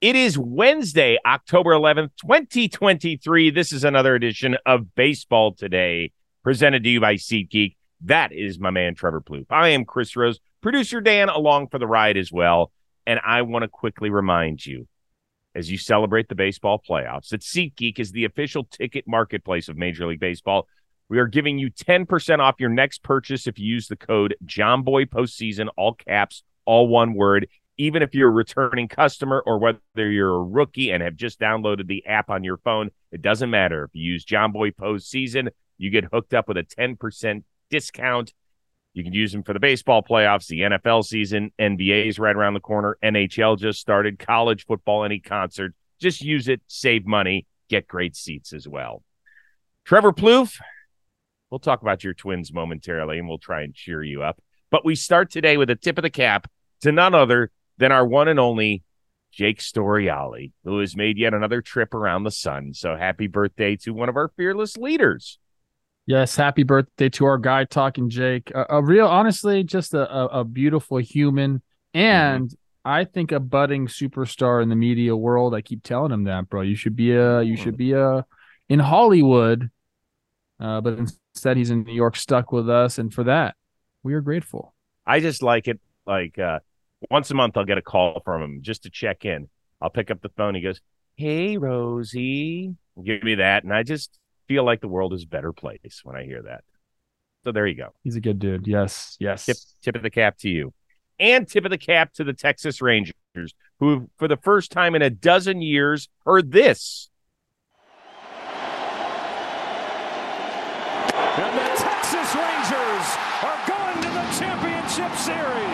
It is Wednesday, October 11th, 2023. This is another edition of Baseball Today, presented to you by SeatGeek. That is my man, Trevor Plouffe. I am Chris Rose, producer Dan, along for the ride as well. And I want to quickly remind you, as you celebrate the baseball playoffs, that SeatGeek is the official ticket marketplace of Major League Baseball. We are giving you 10% off your next purchase if you use the code JOMBOY Postseason, all caps, all one word even if you're a returning customer or whether you're a rookie and have just downloaded the app on your phone, it doesn't matter. If you use Jomboy Postseason, you get hooked up with a 10% discount. You can use them for the baseball playoffs, the NFL season, NBA is right around the corner, NHL just started, college football, any concert. Just use it, save money, get great seats as well. Trevor Plouffe, we'll talk about your twins momentarily and we'll try and cheer you up. But we start today with a tip of the cap to none other than our one and only Jake Storiale, who has made yet another trip around the sun. So happy birthday to one of our fearless leaders. Yes, happy birthday to our guy talking Jake. A, a real, honestly, just a, a, a beautiful human, and mm-hmm. I think a budding superstar in the media world. I keep telling him that, bro. You should be a, you should be a, in Hollywood, uh, but instead he's in New York, stuck with us, and for that, we are grateful. I just like it, like uh, once a month I'll get a call from him just to check in. I'll pick up the phone. He goes, Hey, Rosie, give me that. And I just feel like the world is a better place when I hear that. So there you go. He's a good dude. Yes. Yes. Tip, tip of the cap to you. And tip of the cap to the Texas Rangers, who, for the first time in a dozen years, heard this. And the Texas Rangers are going to the championship series.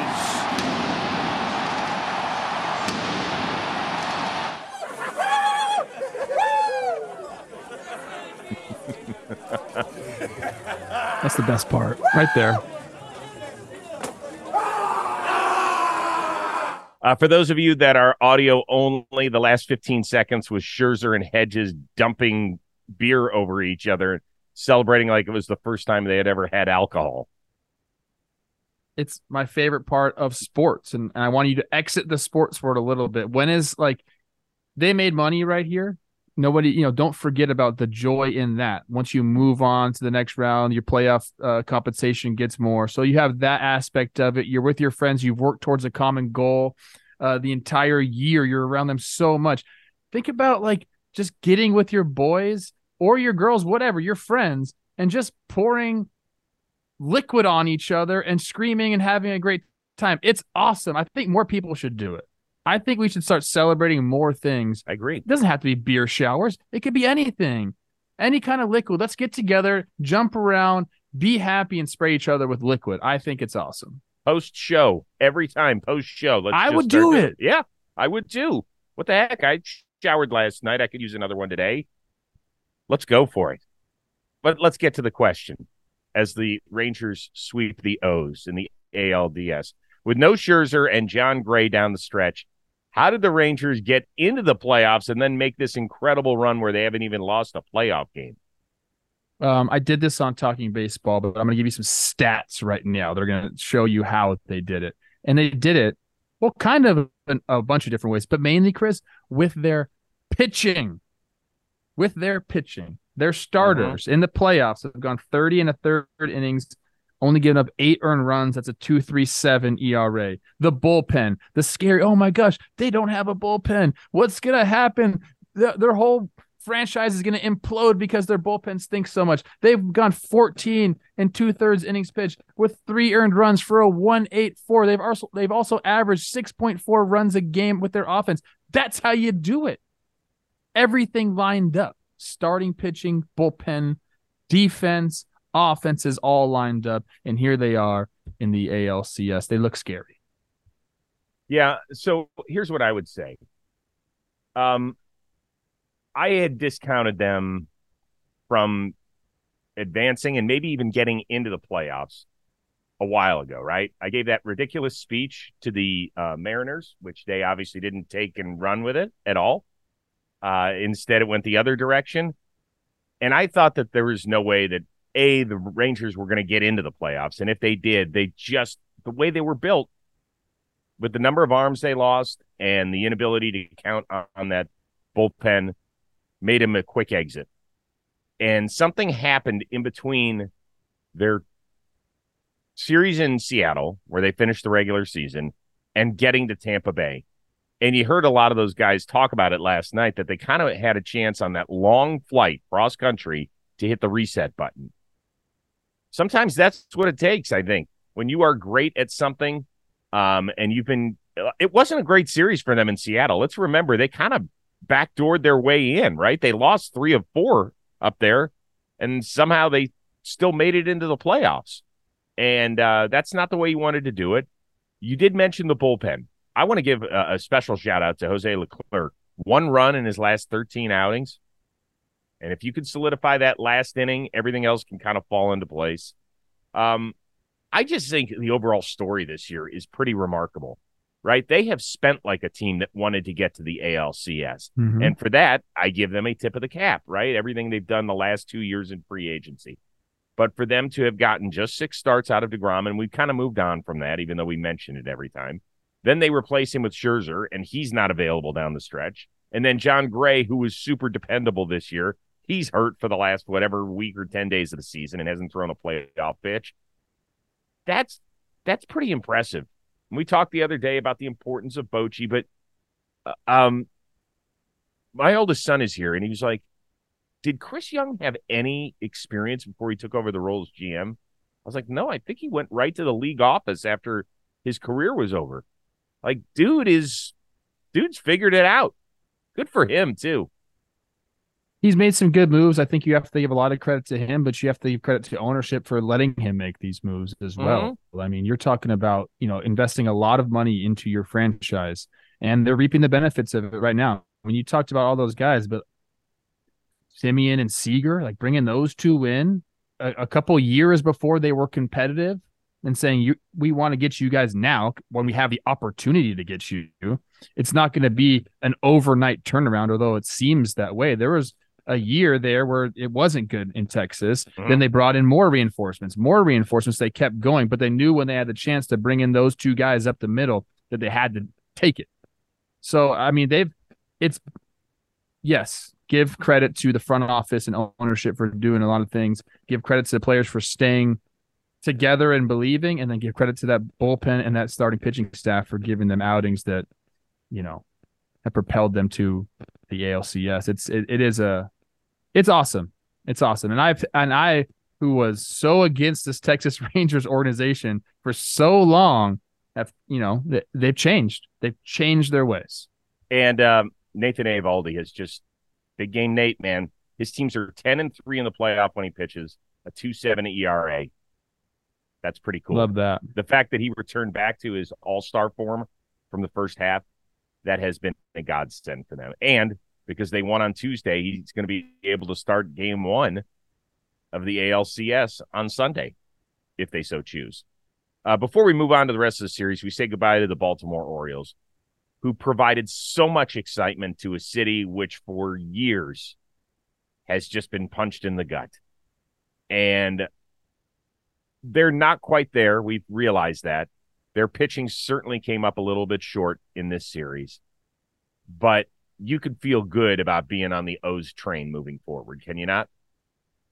That's the best part, right there. Uh, for those of you that are audio only, the last 15 seconds was Scherzer and Hedges dumping beer over each other, celebrating like it was the first time they had ever had alcohol. It's my favorite part of sports, and, and I want you to exit the sports world a little bit. When is like they made money right here? Nobody, you know, don't forget about the joy in that. Once you move on to the next round, your playoff uh, compensation gets more. So you have that aspect of it. You're with your friends. You've worked towards a common goal uh, the entire year. You're around them so much. Think about like just getting with your boys or your girls, whatever, your friends, and just pouring liquid on each other and screaming and having a great time. It's awesome. I think more people should do it. I think we should start celebrating more things. I agree. It doesn't have to be beer showers. It could be anything, any kind of liquid. Let's get together, jump around, be happy, and spray each other with liquid. I think it's awesome. Post show every time. Post show. I would do it. it. Yeah, I would too. What the heck? I showered last night. I could use another one today. Let's go for it. But let's get to the question. As the Rangers sweep the O's in the ALDS, with no Scherzer and Jon Gray down the stretch, how did the Rangers get into the playoffs and then make this incredible run where they haven't even lost a playoff game? Um, I did this on Talking Baseball, but I'm going to give you some stats right now. They're going to show you how they did it. And they did it, well, kind of a, a bunch of different ways, but mainly, Chris, with their pitching. With their pitching. Their starters mm-hmm. in the playoffs have gone 30 and a third innings only giving up eight earned runs. That's a 237 ERA. The bullpen, the scary, oh my gosh, they don't have a bullpen. What's going to happen? The, their whole franchise is going to implode because their bullpen stinks so much. They've gone 14 and two thirds innings pitched with three earned runs for a 184. They've also they've also averaged 6.4 runs a game with their offense. That's how you do it. Everything lined up. Starting pitching, bullpen, defense, offenses all lined up, and here they are in the ALCS. They look scary. Yeah. So here's what I would say. Um, I had discounted them from advancing and maybe even getting into the playoffs a while ago, right? I gave that ridiculous speech to the uh, Mariners, which they obviously didn't take and run with it at all. Uh, instead, it went the other direction. And I thought that there was no way that a the Rangers were going to get into the playoffs, and if they did, they just the way they were built, with the number of arms they lost and the inability to count on, on that bullpen, made him a quick exit. And something happened in between their series in Seattle, where they finished the regular season, and getting to Tampa Bay. And you heard a lot of those guys talk about it last night that they kind of had a chance on that long flight cross country to hit the reset button. Sometimes that's what it takes, I think. When you are great at something, um, and you've been, it wasn't a great series for them in Seattle. Let's remember they kind of backdoored their way in, right? They lost three of four up there, and somehow they still made it into the playoffs. And uh, that's not the way you wanted to do it. You did mention the bullpen. I want to give a, a special shout out to Jose Leclerc. One run in his last 13 outings. And if you can solidify that last inning, everything else can kind of fall into place. Um, I just think the overall story this year is pretty remarkable, right? They have spent like a team that wanted to get to the ALCS. Mhm. And for that, I give them a tip of the cap, right? Everything they've done the last two years in free agency. But for them to have gotten just six starts out of DeGrom, and we've kind of moved on from that, even though we mention it every time. Then they replace him with Scherzer, and he's not available down the stretch. And then Jon Gray, who was super dependable this year, he's hurt for the last whatever week or 10 days of the season and hasn't thrown a playoff pitch. That's that's pretty impressive. We talked the other day about the importance of Bochy, but uh, um, my oldest son is here, and he was like, "Did Chris Young have any experience before he took over the role as GM?" I was like, "No, I think he went right to the league office after his career was over." Like, dude is, dude's figured it out. Good for him too. He's made some good moves. I think you have to give a lot of credit to him, but you have to give credit to ownership for letting him make these moves as mm-hmm. well. I mean, you're talking about, you know, investing a lot of money into your franchise and they're reaping the benefits of it right now. When you talked about all those guys, but Semien and Seager, like bringing those two in a, a couple years before they were competitive and saying you we want to get you guys now when we have the opportunity to get you. It's not going to be an overnight turnaround, although it seems that way. There was a year there where it wasn't good in Texas. Mhm. Then they brought in more reinforcements, more reinforcements. They kept going, but they knew when they had the chance to bring in those two guys up the middle that they had to take it. So, I mean, they've, it's, yes, give credit to the front office and ownership for doing a lot of things. Give credit to the players for staying together and believing, and then give credit to that bullpen and that starting pitching staff for giving them outings that, you know, have propelled them to the ALCS. It's it, it is a it's awesome. It's awesome. And I've and I who was so against this Texas Rangers organization for so long have you know they, they've changed. They've changed their ways. And um, Nathan Eovaldi has just big game Nate, man. His teams are 10 and 3 in the playoff when he pitches, a 2.7 ERA. That's pretty cool. Love that. the fact that he returned back to his all-star form from the first half, that has been a godsend for them. And because they won on Tuesday, he's going to be able to start game one of the ALCS on Sunday, if they so choose. Uh, before we move on to the rest of the series, we say goodbye to the Baltimore Orioles, who provided so much excitement to a city which for years has just been punched in the gut. And they're not quite there. We've realized that. Their pitching certainly came up a little bit short in this series, but you could feel good about being on the O's train moving forward, can you not?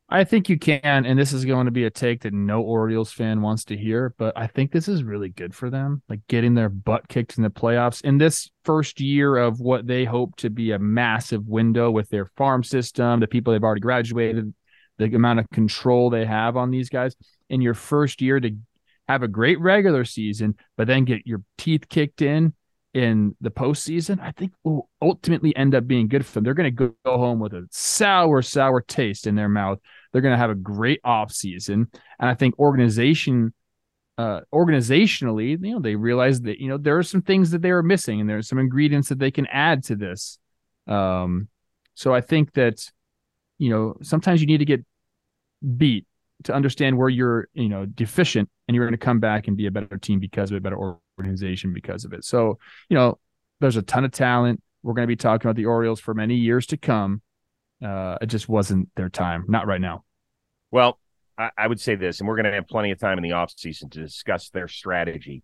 I think you can, and this is going to be a take that no Orioles fan wants to hear, but I think this is really good for them. Like getting their butt kicked in the playoffs in this first year of what they hope to be a massive window with their farm system, the people they've already graduated, the amount of control they have on these guys. In your first year to have a great regular season, but then get your teeth kicked in in the postseason, I think will ultimately end up being good for them. They're going to go home with a sour, sour taste in their mouth. They're going to have a great off season, and I think organization, uh, organizationally, you know, they realize that you know there are some things that they are missing, and there's some ingredients that they can add to this. Um, so I think that you know sometimes you need to get beat to understand where you're you know deficient, and you're going to come back and be a better team because of it, better organization because of it. So you know, there's a ton of talent. We're going to be talking about the Orioles for many years to come. Uh, it just wasn't their time, not right now. Well, I, I would say this, and we're going to have plenty of time in the offseason to discuss their strategy.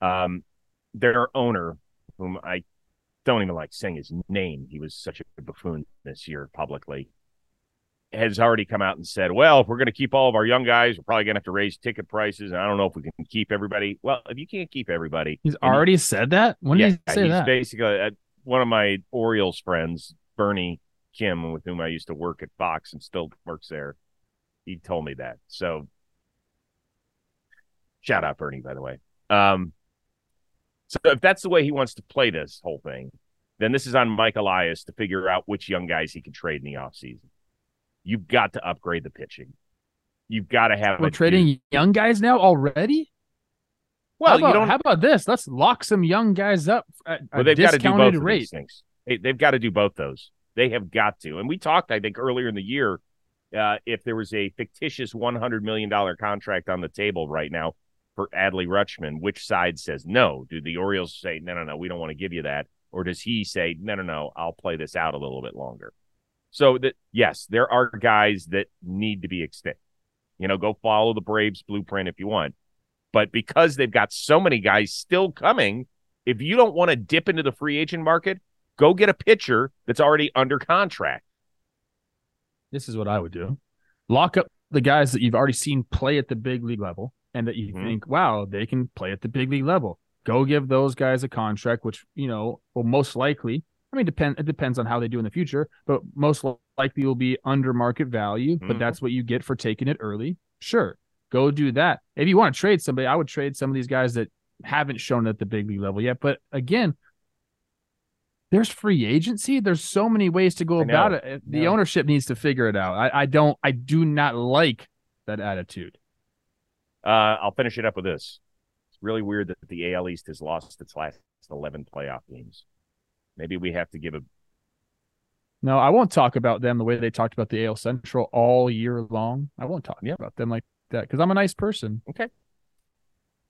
Um, their owner, whom I don't even like saying his name, he was such a buffoon this year publicly, has already come out and said, well, if we're going to keep all of our young guys, we're probably going to have to raise ticket prices. And I don't know if we can keep everybody. Well, if you can't keep everybody, he's already he, said that. When did he say that? he's that? Basically, uh, one of my Orioles friends, Bernie Kim, with whom I used to work at Fox and still works there, he told me that. So, shout out Bernie, by the way. Um, so if that's the way he wants to play this whole thing, then this is on Mike Elias to figure out which young guys he can trade in the offseason. You've got to upgrade the pitching. You've got to have. We're trading dude. young guys now already. Well, how about, you don't. How about this? Let's lock some young guys up at well, they've got to do both rate. of things. They, they've got to do both those. They have got to. And we talked, I think, earlier in the year, uh, if there was a fictitious one hundred million dollar contract on the table right now for Adley Rutschman, which side says no? Do the Orioles say no, no, no, we don't want to give you that, or does he say no, no, no, I'll play this out a little bit longer? So that yes, there are guys that need to be extended. You know, go follow the Braves blueprint if you want. But because they've got so many guys still coming, if you don't want to dip into the free agent market, go get a pitcher that's already under contract. This is what I would do. Lock up the guys that you've already seen play at the big league level and that you mm-hmm. think, wow, they can play at the big league level. Go give those guys a contract, which, you know, will most likely I mean, depend it depends on how they do in the future, but most likely will be under market value. Mm-hmm. But that's what you get for taking it early. Sure, go do that. If you want to trade somebody, I would trade some of these guys that haven't shown at the big league level yet. But again, there's free agency. There's so many ways to go about it. The ownership needs to figure it out. I, I, don't. I do not like that attitude. Uh, I'll finish it up with this. It's really weird that the AL East has lost its last 11 playoff games. Maybe we have to give a. No, I won't talk about them the way they talked about the AL Central all year long. I won't talk yeah. about them like that because I'm a nice person. Okay.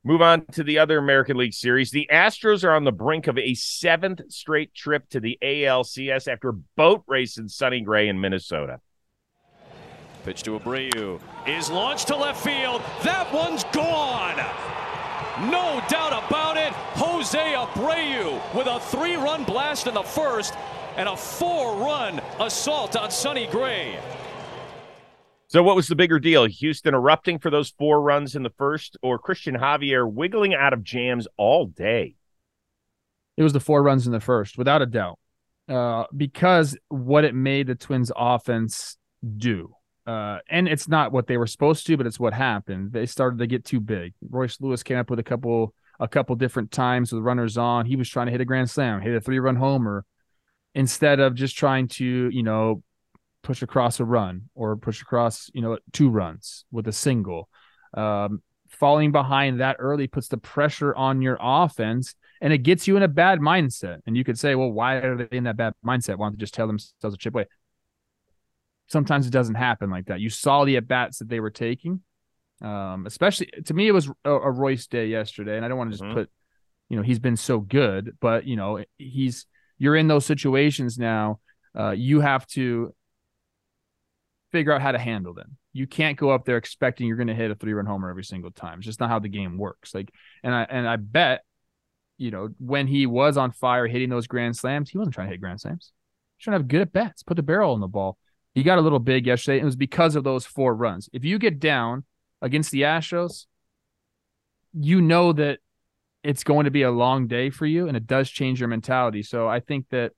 Move on to the other American League Series. The Astros are on the brink of a seventh straight trip to the ALCS after a boat race in Sonny Gray in Minnesota. Pitch to Abreu is launched to left field. That one's gone. No doubt about it. Jose Abreu with a three run blast in the first and a four run assault on Sonny Gray. So, what was the bigger deal? Houston erupting for those four runs in the first, or Christian Javier wiggling out of jams all day? It was the four runs in the first, without a doubt, uh, because what it made the Twins' offense do uh, and it's not what they were supposed to, but it's what happened. They started to get too big. Royce Lewis came up with a couple a couple different times with runners on. He was trying to hit a grand slam, hit a three run homer, instead of just trying to you know push across a run or push across you know two runs with a single. Um, falling behind that early puts the pressure on your offense and it gets you in a bad mindset. And you could say, well, why are they in that bad mindset? Why don't they just tell themselves to chip away? sometimes it doesn't happen like that. You saw the at bats that they were taking. Um, especially to me, it was a, a, Royce day yesterday, and I don't want to just mm-hmm. put, you know, he's been so good, but you know, he's you're in those situations now. Uh, you have to figure out how to handle them. You can't go up there expecting you're going to hit a three run homer every single time. It's just not how the game works. Like, and I and I bet, you know, when he was on fire hitting those grand slams, he wasn't trying to hit grand slams. He's trying to have good at bats, put the barrel on the ball. He got a little big yesterday. and It was because of those four runs. If you get down against the Astros, you know that it's going to be a long day for you, and it does change your mentality. So I think that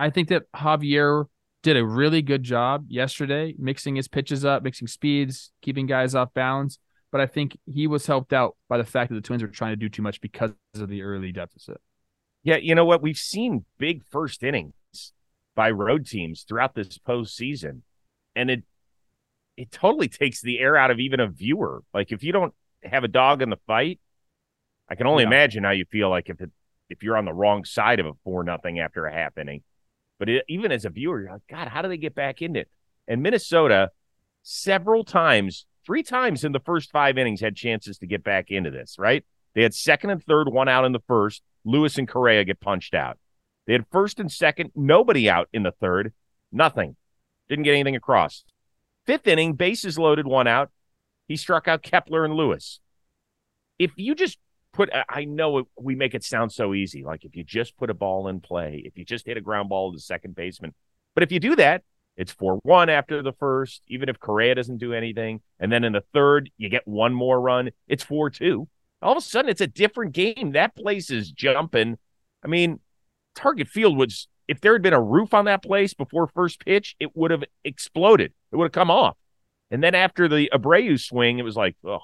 I think that Javier did a really good job yesterday, mixing his pitches up, mixing speeds, keeping guys off balance. But I think he was helped out by the fact that the Twins were trying to do too much because of the early deficit. Yeah, you know what? We've seen big first innings by road teams throughout this postseason, and it it totally takes the air out of even a viewer. Like if you don't have a dog in the fight, I can only yeah. imagine how you feel like if it if you're on the wrong side of a four nothing after a half inning. But it, even as a viewer, you're like, God, how do they get back into it? And Minnesota, several times, three times in the first five innings, had chances to get back into this. Right? They had second and third, one out in the first. Lewis and Correa get punched out. They had first and second, nobody out in the third, nothing. Didn't get anything across. Fifth inning, bases loaded, one out. He struck out Kepler and Lewis. If you just put I know we make it sound so easy. Like if you just put a ball in play, if you just hit a ground ball to the second baseman. But if you do that, it's 4 1 after the first, even if Correa doesn't do anything. And then in the third, you get one more run, it's 4 2. All of a sudden, it's a different game. That place is jumping. I mean, Target Field was, if there had been a roof on that place before first pitch, it would have exploded. It would have come off. And then after the Abreu swing, it was like, oh,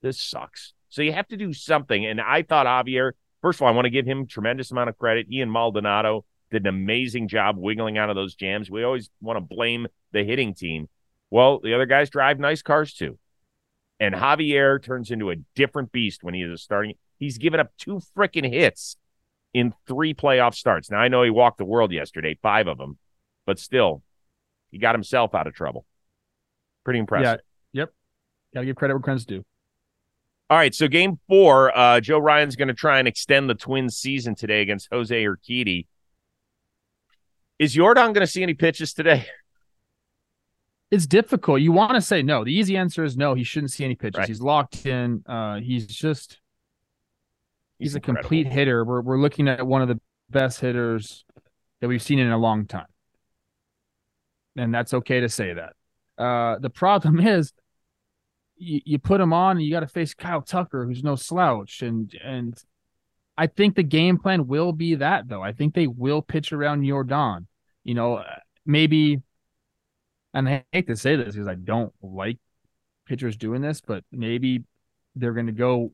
this sucks. So you have to do something. And I thought Javier, first of all, I want to give him tremendous amount of credit. Ian Maldonado did an amazing job wiggling out of those jams. We always want to blame the hitting team. Well, the other guys drive nice cars too. And Javier turns into a different beast when he is starting. He's given up two freaking hits in three playoff starts. Now, I know he walked the world yesterday, five of them, but still, he got himself out of trouble. Pretty impressive. Yeah. Yep. Got to give credit where credit's due. All right, so game four, uh, Joe Ryan's going to try and extend the Twins' season today against Jose Urquidy. Is Yordan going to see any pitches today? It's difficult. You want to say no. The easy answer is no. He shouldn't see any pitches. Right. He's locked in. Uh, he's just he's, he's a complete hitter. We're we're looking at one of the best hitters that we've seen in a long time, and that's okay to say that. Uh, the problem is you, you put him on and you got to face Kyle Tucker, who's no slouch. And, and I think the game plan will be that, though. I think they will pitch around Yordan. You know, maybe, and I hate to say this because I don't like pitchers doing this, but maybe they're going to go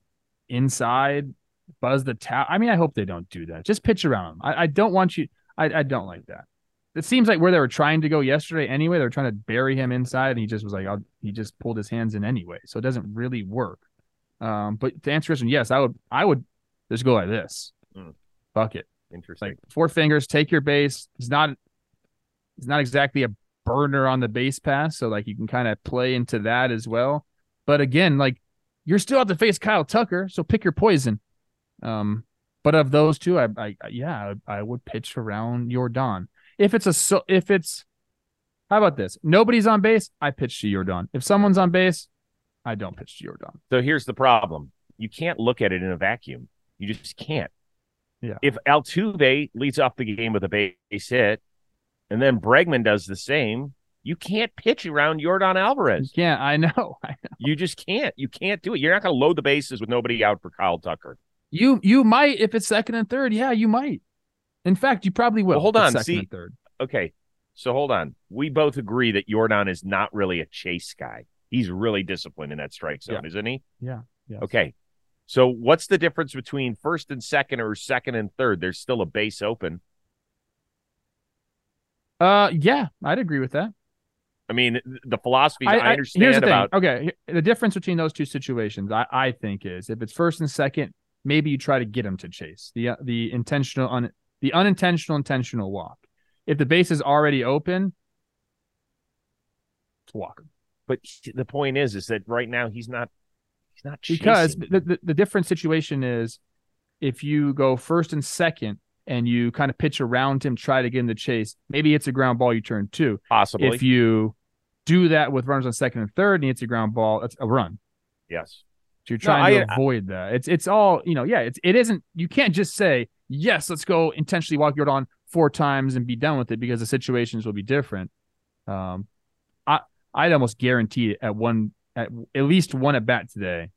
inside, buzz the towel. I mean, I hope they don't do that. Just pitch around them. I, I don't want you. I, I don't like that it seems like where they were trying to go yesterday anyway. They were trying to bury him inside, and he just was like, I'll, he just pulled his hands in anyway. So it doesn't really work. Um, but to answer your question, yes, I would, I would just go like this, mm. bucket. Interesting. Like four fingers, take your base. He's not, he's not exactly a burner on the base pass, so like you can kind of play into that as well. But again, like you're still at to face Kyle Tucker, so pick your poison. Um, but of those two, I, I yeah, I, would pitch around Yordan. If it's a so if it's how about this? Nobody's on base, I pitch to Yordan. If someone's on base, I don't pitch to Yordan. So here's the problem. You can't look at it in a vacuum. You just can't. Yeah. If Altuve leads off the game with a base hit, and then Bregman does the same, you can't pitch around Yordan Alvarez. Yeah. I know. I know. You just can't. You can't do it. You're not going to load the bases with nobody out for Kyle Tucker. You you might if it's second and third. Yeah, you might. In fact, you probably will. Well, hold on. See, third. Okay. So hold on. We both agree that Yordan is not really a chase guy. He's really disciplined in that strike zone, yeah. isn't he? Yeah. Yes. Okay. So what's the difference between first and second or second and third? There's still a base open. Uh yeah, I'd agree with that. I mean, the philosophy I, I, understand here's the about. Thing. Okay, the difference between those two situations, I, I think, is if it's first and second, maybe you try to get him to chase the uh, the intentional un, the unintentional intentional walk. If the base is already open, it's walk. But the point is, is that right now he's not he's not chasing. because the, the the different situation is if you go first and second and you kind of pitch around him, try to get him to chase. Maybe it's a ground ball you turn two. Possibly. If you do that with runners on second and third and it's a ground ball, it's a run. Yes. So you're trying no, to avoid I, that. It's it's all you know. Yeah, it's it isn't. You can't just say yes, let's go intentionally walk Yordan four times and be done with it because the situations will be different. Um, I I'd almost guarantee at one at at least one at bat today,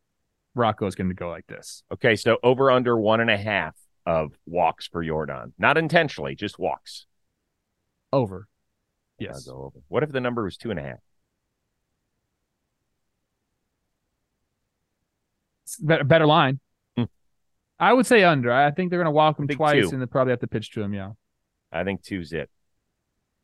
Rocco is going to go like this. Okay, so over under one and a half of walks for Yordan, not intentionally, just walks. Over. Yes. I'll go over. What if the number was two and a half? Better, better line. I would say under. I think they're going to walk him twice, two. and they probably have to pitch to him. Yeah, I think two's it.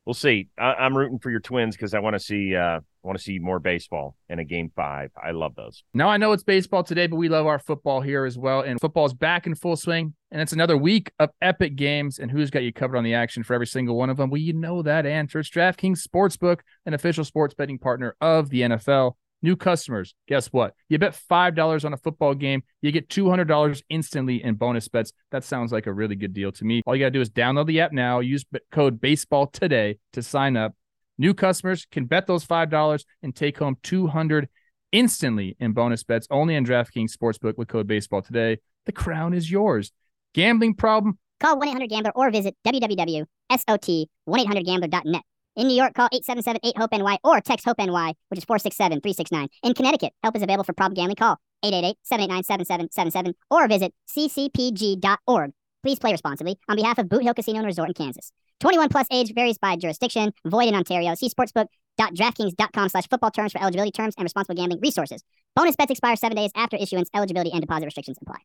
We'll see. I- am rooting for your Twins because I want to see. Uh, I want to see more baseball in a game five. I love those. Now I know it's baseball today, but we love our football here as well. And football's back in full swing, and it's another week of epic games. And who's got you covered on the action for every single one of them? Well, you know that answer. It's DraftKings Sportsbook, an official sports betting partner of the NFL. New customers, guess what? You bet $5 on a football game, you get $200 instantly in bonus bets. That sounds like a really good deal to me. All you got to do is download the app now, use code baseball today to sign up. New customers can bet those $5 and take home 200 instantly in bonus bets only on DraftKings Sportsbook with code baseball today. The crown is yours. Gambling problem? Call 1 800 Gambler or visit www.sot1800Gambler.net. In New York, call 877 8 HOPE NY or text HOPE NY, which is 467 369. In Connecticut, help is available for problem gambling. Call 888 789 7777 or visit ccpg.org. Please play responsibly on behalf of Boot Hill Casino and Resort in Kansas. 21 plus age varies by jurisdiction, void in Ontario. See sportsbook.draftkings.com slash football terms for eligibility terms and responsible gambling resources. Bonus bets expire seven days after issuance. Eligibility and deposit restrictions apply.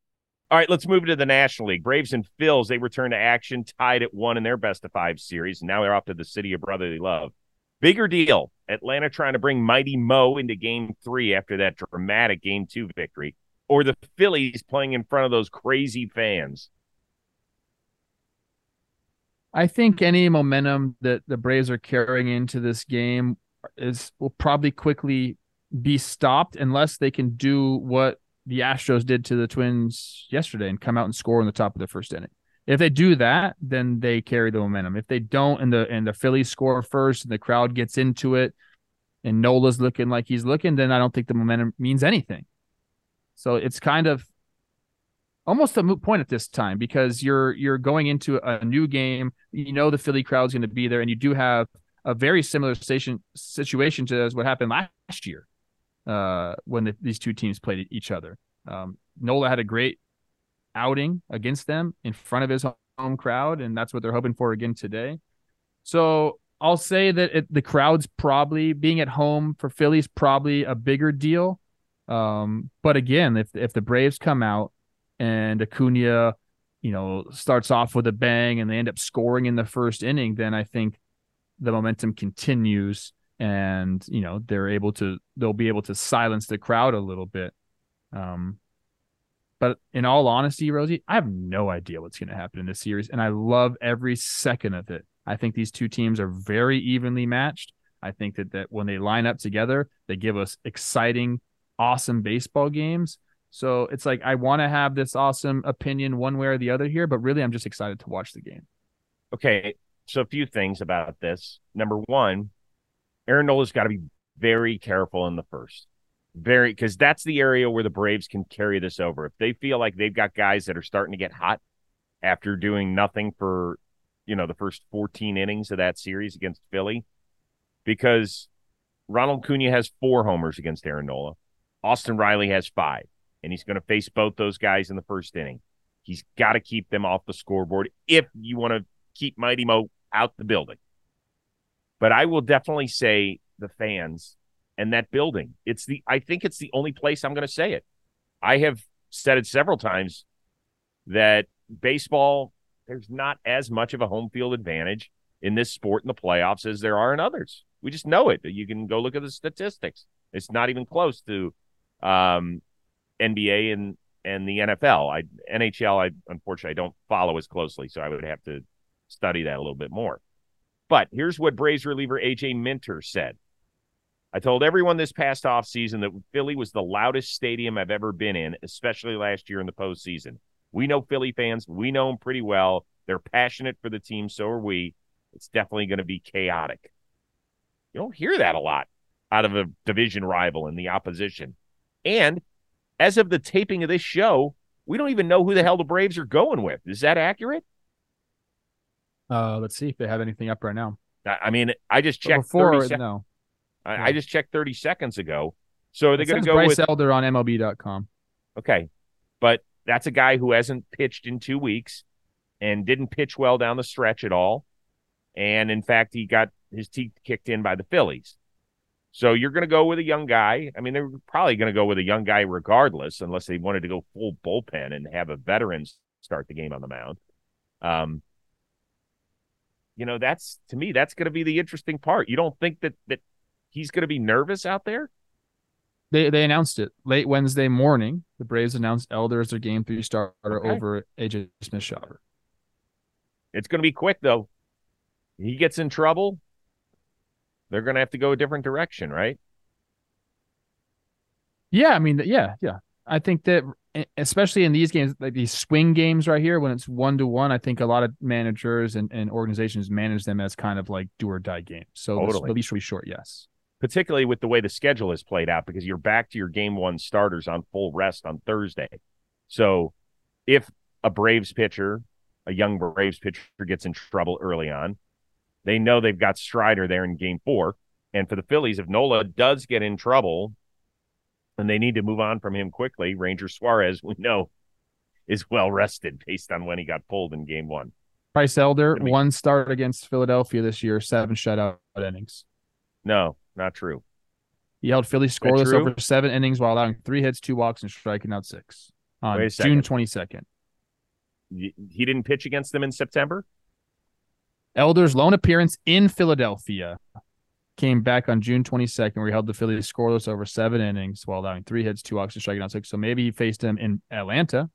All right, let's move to the National League. Braves and Phils, they return to action, tied at one in their best of five series. And now they're off to the city of brotherly love. Bigger deal. Atlanta trying to bring Mighty Mo into game three after that dramatic game two victory, or the Phillies playing in front of those crazy fans. I think any momentum that the Braves are carrying into this game is will probably quickly be stopped unless they can do what the Astros did to the Twins yesterday and come out and score in the top of the first inning. If they do that, then they carry the momentum. If they don't, and the and the Phillies score first, and the crowd gets into it, and Nola's looking like he's looking, then I don't think the momentum means anything. So it's kind of almost a moot point at this time because you're you're going into a new game. You know the Philly crowd's going to be there, and you do have a very similar station situation to as what happened last year uh, when the, these two teams played each other. Um, Nola had a great outing against them in front of his home crowd, and that's what they're hoping for again today. So I'll say that it, the crowd's probably being at home for Philly's probably a bigger deal. Um, but again, if if the Braves come out and Acuna, you know, starts off with a bang and they end up scoring in the first inning, then I think the momentum continues and you know they're able to they'll be able to silence the crowd a little bit. Um, but in all honesty, Rosie, I have no idea what's going to happen in this series, and I love every second of it. I think these two teams are very evenly matched. I think that that when they line up together, they give us exciting, awesome baseball games. So it's like I want to have this awesome opinion one way or the other here, but really I'm just excited to watch the game. Okay, so a few things about this. Number one, Aaron Nola's got to be very careful in the first. Very because that's the area where the Braves can carry this over. If they feel like they've got guys that are starting to get hot after doing nothing for, you know, the first 14 innings of that series against Philly, because Ronald Acuna has four homers against Aaron Nola. Austin Riley has five, and he's going to face both those guys in the first inning. He's got to keep them off the scoreboard if you want to keep Mighty Mo out the building. But I will definitely say the fans and that building. It's the I think it's the only place I'm going to say it. I have said it several times that baseball there's not as much of a home field advantage in this sport in the playoffs as there are in others. We just know it. You can go look at the statistics. It's not even close to um, NBA and and the NFL. I NHL. I unfortunately I don't follow as closely, so I would have to study that a little bit more. But here's what Braves reliever AJ Minter said. I told everyone this past offseason that Philly was the loudest stadium I've ever been in, especially last year in the postseason. We know Philly fans. We know them pretty well. They're passionate for the team. So are we. It's definitely going to be chaotic. You don't hear that a lot out of a division rival in the opposition. And as of the taping of this show, we don't even know who the hell the Braves are going with. Is that accurate? Uh, let's see if they have anything up right now. I mean, I just checked. Before, 30 sec- no. I, I, just checked 30 seconds ago. So are they going to go Bryce with Elder on MLB.com? Okay, but that's a guy who hasn't pitched in two weeks and didn't pitch well down the stretch at all. And in fact, he got his teeth kicked in by the Phillies. So you're going to go with a young guy. I mean, they're probably going to go with a young guy regardless, unless they wanted to go full bullpen and have a veteran start the game on the mound. Um, you know, that's to me, that's going to be the interesting part. You don't think that that he's going to be nervous out there? They they announced it late Wednesday morning. The Braves announced Elder as their game three starter Okay. over AJ Smith-Shawver. It's going to be quick though. He gets in trouble, they're going to have to go a different direction, right? Yeah, I mean, yeah, yeah. I think that especially in these games, like these swing games right here, when it's one to one, I think a lot of managers and, and organizations manage them as kind of like do or die games. So Totally. the leash will be short, yes. particularly with the way the schedule is played out, because you're back to your game one starters on full rest on Thursday. So if a Braves pitcher, a young Braves pitcher gets in trouble early on, they know they've got Strider there in game four. And for the Phillies, if Nola does get in trouble and they need to move on from him quickly, Ranger Suarez, we know, is well rested based on when he got pulled in game one. Bryce Elder, be- one start against Philadelphia this year, seven shutout innings. No, not true. He held Philly scoreless over seven innings while allowing three hits, two walks, and striking out six on June 22nd. He didn't pitch against them in September? Elder's lone appearance in Philadelphia came back on June 22nd, where he held the Phillies scoreless over seven innings while allowing three hits, two walks, and striking out six. So maybe he faced him in Atlanta.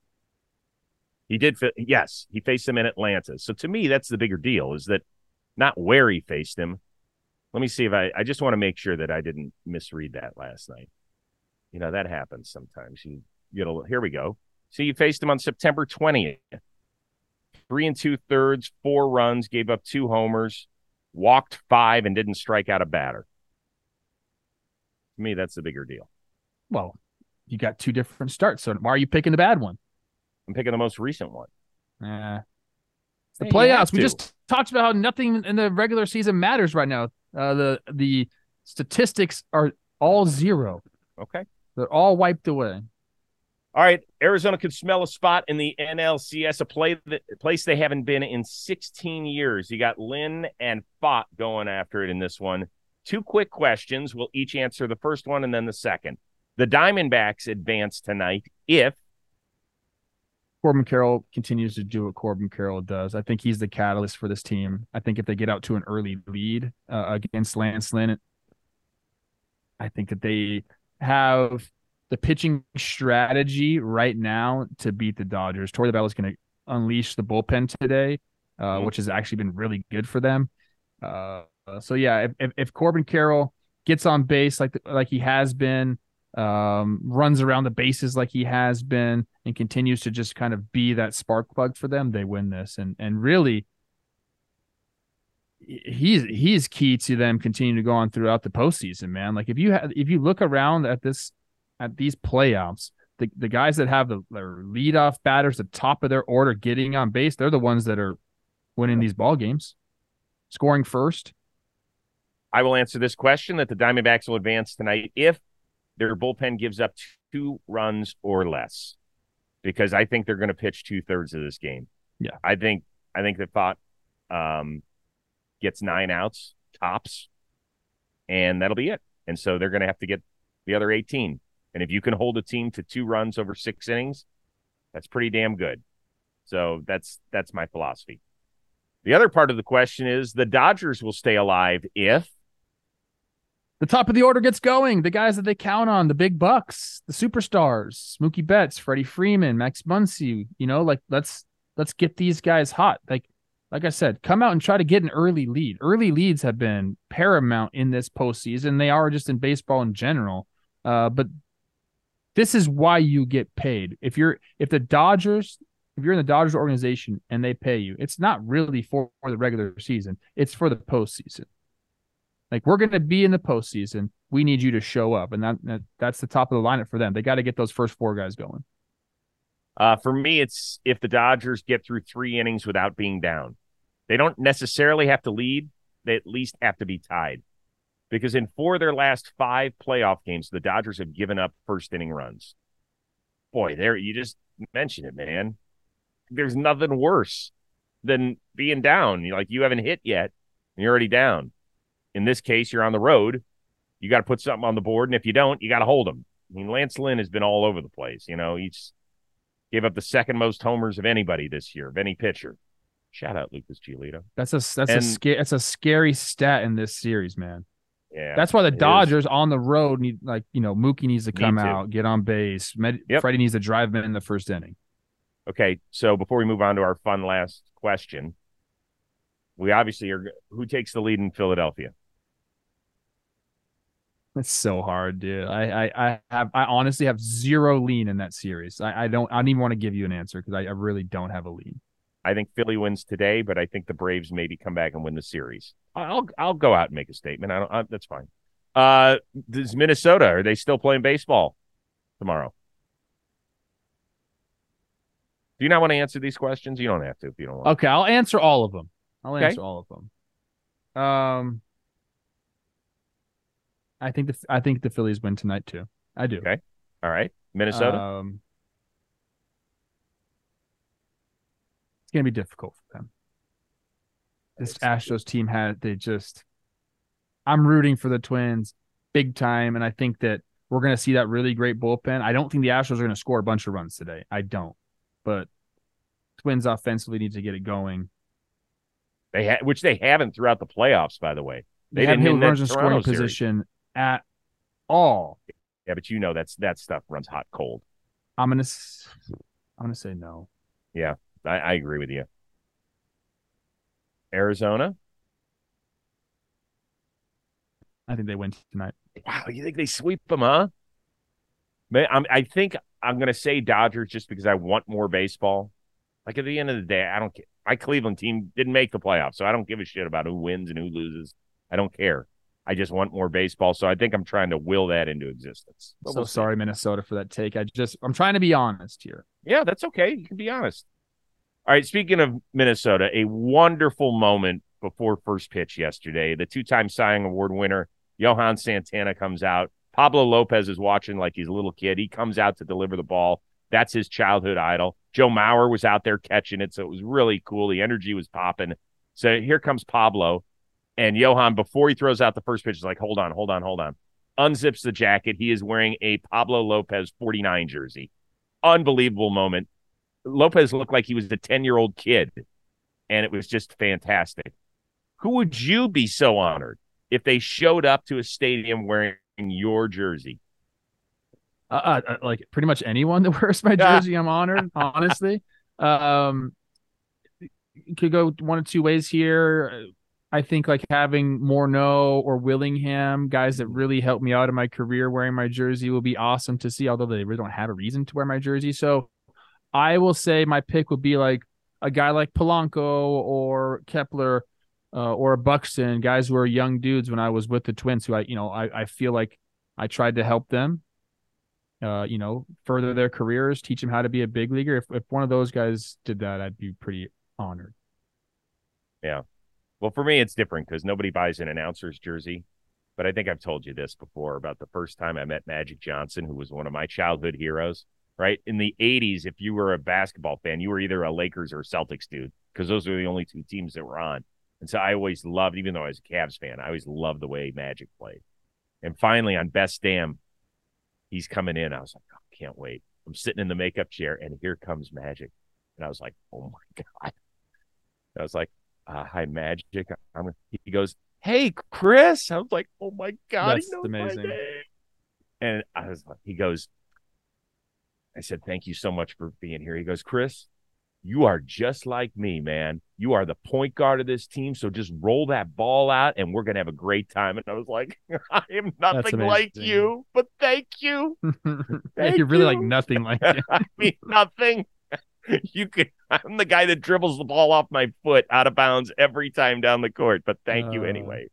He did. Yes, he faced him in Atlanta. So to me, that's the bigger deal. Is that not where he faced him? Let me see if I. I just want to make sure that I didn't misread that last night. You know that happens sometimes. You get a. Here we go. See, you faced him on September 20th three and two thirds, four runs, gave up two homers, walked five, and didn't strike out a batter. To me, that's the bigger deal. Well, you got two different starts. So why are you picking the bad one? I'm picking the most recent one. Yeah. The hey, playoffs. We just talked about how nothing in the regular season matters right now. Uh, the the statistics are all zero. Okay. They're all wiped away. All right, Arizona could smell a spot in the NLCS, a play that, place they haven't been in 16 years. You got Lynn and Pfaadt going after it in this one. Two quick questions. We'll each answer the first one and then the second. The Diamondbacks advance tonight if Corbin Carroll continues to do what Corbin Carroll does. I think he's the catalyst for this team. I think if they get out to an early lead uh, against Lance Lynn, I think that they have the pitching strategy right now to beat the Dodgers. Torey Lovullo is going to unleash the bullpen today, uh, mm-hmm. which has actually been really good for them. Uh, so yeah, if, if, if Corbin Carroll gets on base like like he has been, um, runs around the bases like he has been, and continues to just kind of be that spark plug for them, they win this. And and really, he's he's key to them continuing to go on throughout the postseason, man. Like if you have if you look around at this at these playoffs, the, the guys that have the their leadoff batters, the top of their order, getting on base, they're the ones that are winning these ball games, scoring first. I will answer this question that the Diamondbacks will advance tonight if their bullpen gives up two runs or less, because I think they're going to pitch two thirds of this game. Yeah, I think I think that Pfaadt um, gets nine outs tops, and that'll be it. And so they're going to have to get the other eighteen. And if you can hold a team to two runs over six innings, that's pretty damn good. So that's that's my philosophy. The other part of the question is the Dodgers will stay alive if the top of the order gets going. The guys that they count on, the big bucks, the superstars, Mookie Betts, Freddie Freeman, Max Muncy. You know, like let's let's get these guys hot. Like like I said, come out and try to get an early lead. Early leads have been paramount in this postseason. They are just in baseball in general. Uh, but this is why you get paid. If you're if the Dodgers, if you're in the Dodgers organization and they pay you, it's not really for, for the regular season. It's for the postseason. Like we're going to be in the postseason. We need you to show up, and that, that that's the top of the lineup for them. They got to get those first four guys going. Uh, for me, it's if the Dodgers get through three innings without being down. They don't necessarily have to lead; they at least have to be tied because in four of their last five playoff games, the Dodgers have given up first inning runs. Boy, there you just mentioned it, man. There's nothing worse than being down. You're like you haven't hit yet, and you're already down. In this case, you're on the road. You got to put something on the board, and if you don't, you got to hold them. I mean, Lance Lynn has been all over the place. You know, he's gave up the second most homers of anybody this year, of any pitcher. Shout out Lucas Giolito. That's a that's and, a scary that's a scary stat in this series, man. Yeah, that's why the Dodgers is. on the road need like you know Mookie needs to come out, get on base. Med- yep. Freddie needs to drive in in the first inning. Okay, so before we move on to our fun last question, we obviously are. Who takes the lead in Philadelphia? It's so hard, dude. I, I, I have, I honestly have zero lean in that series. I, I don't, I don't even want to give you an answer because I, I really don't have a lean. I think Philly wins today, but I think the Braves maybe come back and win the series. I'll I'll go out and make a statement. I don't. I, that's fine. Uh, does Minnesota are they still playing baseball tomorrow? Do you not want to answer these questions? You don't have to if you don't want. Okay, I'll answer all of them. I'll Okay. answer all of them. Um, I think the I think the Phillies win tonight too. I do. Okay. All right, Minnesota. Um, it's gonna be difficult for them. This Astros team had they just. I'm rooting for the Twins big time, and I think that we're gonna see that really great bullpen. I don't think the Astros are gonna score a bunch of runs today. I don't, but Twins offensively need to get it going. they ha- which they haven't throughout the playoffs, by the way. They, They didn't hit in runners in scoring series. position at all. Yeah, but you know that's that stuff runs hot cold. I'm gonna, s- I'm gonna say no. I, I agree with you. Arizona. I think they win tonight. Wow, you think they sweep them, huh? Man, I'm, I think I'm going to say Dodgers just because I want more baseball. Like at the end of the day, I don't care. My Cleveland team didn't make the playoffs, so I don't give a shit about who wins and who loses. I don't care. I just want more baseball, so I think I'm trying to will that into existence. But so we'll sorry, Minnesota, for that take. I just, I'm trying to be honest here. Yeah, that's okay. You can be honest. All right. Speaking of Minnesota, a wonderful moment before first pitch yesterday. The two time Cy Award winner, Johan Santana, comes out. Pablo Lopez is watching like he's a little kid. He comes out to deliver the ball. That's his childhood idol. Joe Mauer was out there catching it. So it was really cool. The energy was popping. So here comes Pablo. And Johan, before he throws out the first pitch, is like, hold on, hold on, hold on. Unzips the jacket. He is wearing a Pablo Lopez 49 jersey. Unbelievable moment. Lopez looked like he was a 10 year old kid, and it was just fantastic. Who would you be so honored if they showed up to a stadium wearing your jersey? Uh, uh, uh, like pretty much anyone that wears my jersey, I'm honored. honestly, um, could go one of two ways here. I think like having Morneau or Willingham, guys that really helped me out in my career wearing my jersey will be awesome to see, although they really don't have a reason to wear my jersey. So I will say my pick would be like a guy like Polanco or Kepler uh, or Buxton, guys who are young dudes when I was with the Twins, who I, you know, I, I feel like I tried to help them, uh, you know, further their careers, teach them how to be a big leaguer. If, if one of those guys did that, I'd be pretty honored. Yeah. Well, for me, it's different because nobody buys an announcer's jersey. But I think I've told you this before about the first time I met Magic Johnson, who was one of my childhood heroes. Right in the '80s, if you were a basketball fan, you were either a Lakers or Celtics dude because those were the only two teams that were on. And so I always loved, even though I was a Cavs fan, I always loved the way Magic played. And finally, on Best Damn, he's coming in. I was like, oh, can't wait. I'm sitting in the makeup chair, and here comes Magic. And I was like, oh my god. I was like, uh, hi, Magic. I'm, he goes, hey, Chris. I was like, oh my god, That's he knows amazing. my name. And I was like, he goes, I said, thank you so much for being here. He goes, Chris, you are just like me, man. You are the point guard of this team. So just roll that ball out and we're going to have a great time. And I was like, I am nothing like you, but thank you. yeah, Thank you're really like nothing like. I mean, nothing. You could, I'm the guy that dribbles the ball off my foot out of bounds every time down the court, but thank you Uh. anyway.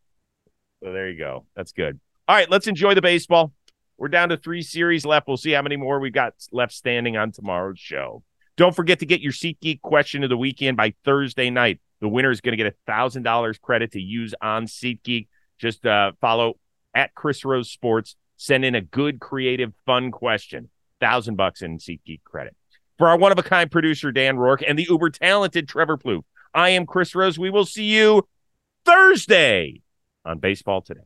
So there you go. That's good. All right, let's enjoy the baseball. We're down to three series left. We'll see how many more we got left standing on tomorrow's show. Don't forget to get your SeatGeek question of the weekend by Thursday night. The winner is going to get a thousand dollars credit to use on SeatGeek. Just uh, follow at Chris Rose Sports. Send in a good, creative, fun question. Thousand bucks in SeatGeek credit. For our one of a kind producer Dan Rourke and the uber talented Trevor Plouffe, I am Chris Rose. We will see you Thursday on Baseball Today.